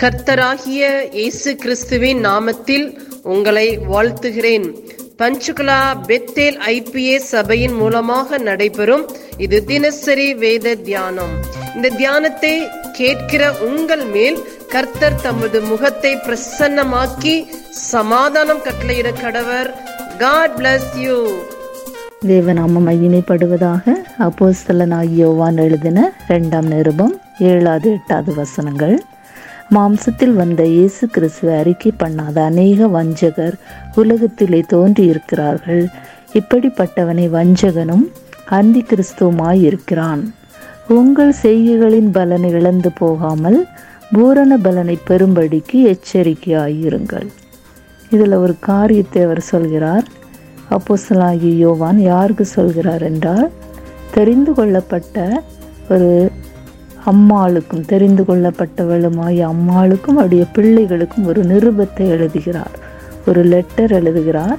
கர்த்தராகிய இயேசு கிறிஸ்துவின் நாமத்தில் உங்களை வாழ்த்துகிறேன். பஞ்சுகுலா பெத்தேல் ஐபிஏ சபையின் மூலமாக நடைபெறும் இது தினசரி வேத தியானம். இந்த தியானத்தை கேட்கிற உங்கள் மேல் கர்த்தர் தமது முகத்தை பிரசன்னமாக்கி சமாதானம் கட்டளையிட கடவர். காட் பிளஸ் யூ தேவநாமம் மகிமைப்படுவதாக அப்போ சிலனாகியோவான் எழுதின இரண்டாம் நிருபம் ஏழாவது எட்டாவது வசனங்கள். மாம்சத்தில் வந்த இயேசு கிறிஸ்துவை அறிக்கை பண்ணாத அநேக வஞ்சகர் உலகத்திலே தோன்றியிருக்கிறார்கள். இப்படிப்பட்டவனை வஞ்சகனும் அந்தி கிறிஸ்துவுமாய் இருக்கிறான். உங்கள் செய்கைகளின் பலனை இழந்து போகாமல் பூரண பலனை பெறும்படிக்கு எச்சரிக்கையாயிருங்கள். இதில் ஒரு காரியத்தை அவர் சொல்கிறார். அப்போஸ்தலனாகிய யோவான் யாருக்கு சொல்கிறார் என்றால் தெரிந்து கொள்ளப்பட்ட ஒரு அம்மாளுக்கும் தெரிந்து கொள்ளப்பட்டவளுமாய் அம்மாளுக்கும் அவருடைய பிள்ளைகளுக்கும் ஒரு நிருபத்தை எழுதுகிறார். ஒரு லெட்டர் எழுதுகிறார்.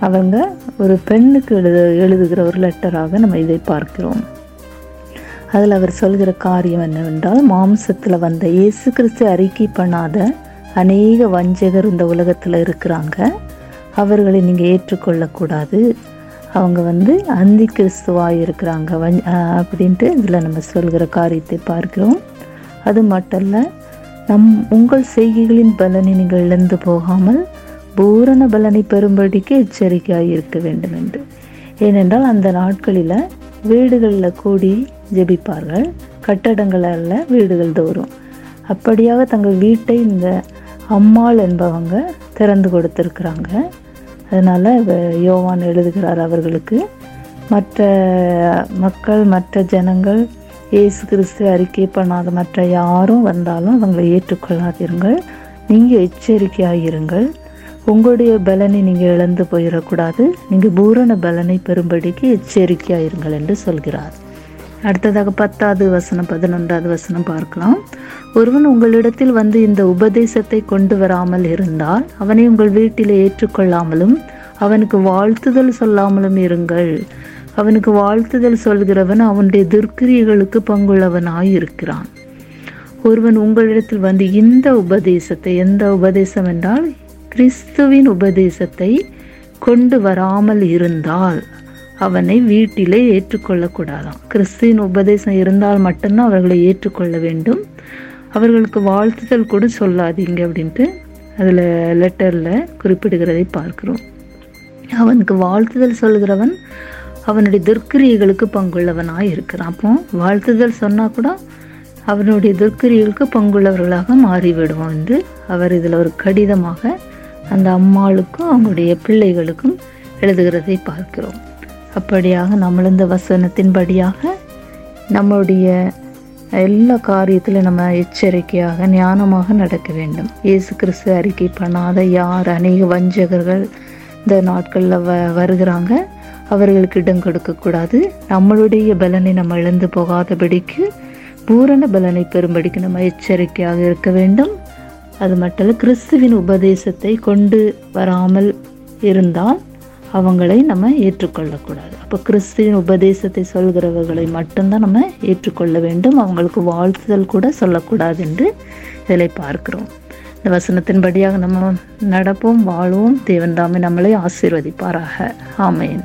அவங்க ஒரு பெண்ணுக்கு எழுத எழுதுகிற ஒரு லெட்டராக நம்ம இதை பார்க்கிறோம். அதில் அவர் சொல்கிற காரியம் என்னவென்றால் மாம்சத்தில் வந்த இயேசு கிறிஸ்து அறிக்கை பண்ணாத அநேக வஞ்சகர் இந்த உலகத்தில் இருக்கிறாங்க. அவர்களை நீங்கள் ஏற்றுக்கொள்ளக்கூடாது. அவங்க வந்து அந்தி கிறிஸ்துவாக இருக்கிறாங்க. வஞ் அப்படின்ட்டு இதில் நம்ம சொல்கிற காரியத்தை பார்க்கிறோம். அது மட்டும் இல்லை நம் உங்கள் செய்கைகளின் பலனை நீங்கள் இழந்து போகாமல் பூரண பலனை பெறும்படிக்கு எச்சரிக்கையாக இருக்க வேண்டும் என்று. ஏனென்றால் அந்த நாட்களில் வீடுகளில் கூடி ஜெபிப்பார்கள். கட்டடங்களில் வீடுகள் தோறும். அப்படியாக தங்கள் வீட்டை இந்த அம்மாள் என்பவங்க திறந்து கொடுத்துருக்குறாங்க. அதனால் யோவான் எழுதுகிறார் அவர்களுக்கு மற்ற மக்கள் மற்ற ஜனங்கள் இயேசு கிறிஸ்து அறிக்கை பண்ணாத மற்ற யாரும் வந்தாலும் அவங்களை ஏற்றுக்கொள்ளாதீர்கள் நீங்கள் எச்சரிக்கையாக இருங்கள் உங்களுடைய பலனை நீங்கள் இழந்து போயிடக்கூடாது. நீங்கள் பூரண பலனை பெறும்படிக்கு எச்சரிக்கையாக இருங்கள் என்று சொல்கிறார். அடுத்ததாக பத்தாவது வசனம் பதினொன்றாவது வசனம் பார்க்கலாம். ஒருவன் உங்களிடத்தில் வந்து இந்த உபதேசத்தை கொண்டு வராமல் இருந்தால் அவனை உங்கள் வீட்டில் ஏற்றுக்கொள்ளாமலும் அவனுக்கு வாழ்த்துதல் சொல்லாமலும் இருங்கள். அவனுக்கு வாழ்த்துதல் சொல்கிறவன் அவனுடைய துர்க்கிரியர்களுக்கு பங்குள்ளவனாய் இருக்கிறான் ஒருவன் உங்களிடத்தில் வந்து இந்த உபதேசத்தை எந்த உபதேசம் என்றால் கிறிஸ்துவின் உபதேசத்தை கொண்டு வராமல் இருந்தால் அவனை வீட்டிலே ஏற்றுக்கொள்ளக்கூடாதாம். கிறிஸ்துவின் உபதேசம் இருந்தால் மட்டும்தான் அவர்களை ஏற்றுக்கொள்ள வேண்டும். அவர்களுக்கு வாழ்த்துதல் கூட சொல்லாதீங்க அப்படின்ட்டு அதில் லெட்டரில் குறிப்பிடுகிறதை பார்க்கிறோம். அவனுக்கு வாழ்த்துதல் சொல்கிறவன் அவனுடைய துர்க்கிரியைகளுக்கு பங்குள்ளவனாக இருக்கிறான். அப்போ வாழ்த்துதல் சொன்னால் கூட அவனுடைய துர்க்கிரிகளுக்கு பங்குள்ளவர்களாக மாறிவிடுவோம் என்று அவர் இதில் ஒரு கடிதமாக அந்த அம்மாளுக்கும் அவங்களுடைய பிள்ளைகளுக்கும் எழுதுகிறதை பார்க்கிறோம். அப்படியாக நம்மள இந்த வசனத்தின்படியாக நம்முடைய எல்லா காரியத்திலும் நம்ம எச்சரிக்கையாக ஞானமாக நடக்க வேண்டும். இயேசு கிறிஸ்து அறிக்கை பண்ணாத யார் அநேக வஞ்சகர்கள் இந்த நாட்களில் வ வருகிறாங்க அவர்களுக்கு இடம் கொடுக்கக்கூடாது நம்மளுடைய பலனை நம்ம இழந்து போகாதபடிக்கு பூரண பலனை பெறும்படிக்கு நம்ம எச்சரிக்கையாக இருக்க வேண்டும். அது மட்டும் கிறிஸ்துவின் உபதேசத்தை கொண்டு வராமல் இருந்தால் அவங்களை நம்ம ஏற்றுக்கொள்ளக்கூடாது. அப்போ கிறிஸ்துவின் உபதேசத்தை சொல்கிறவர்களை மட்டும்தான் நம்ம ஏற்றுக்கொள்ள வேண்டும். அவங்களுக்கு வாழ்த்துதல் கூட சொல்லக்கூடாது என்று இதில் பார்க்கிறோம். இந்த வசனத்தின்படியாக நம்ம நடப்போம் வாழ்வோம். தேவன் தாமே நம்மளை ஆசீர்வதிப்பாராக. ஆமையன்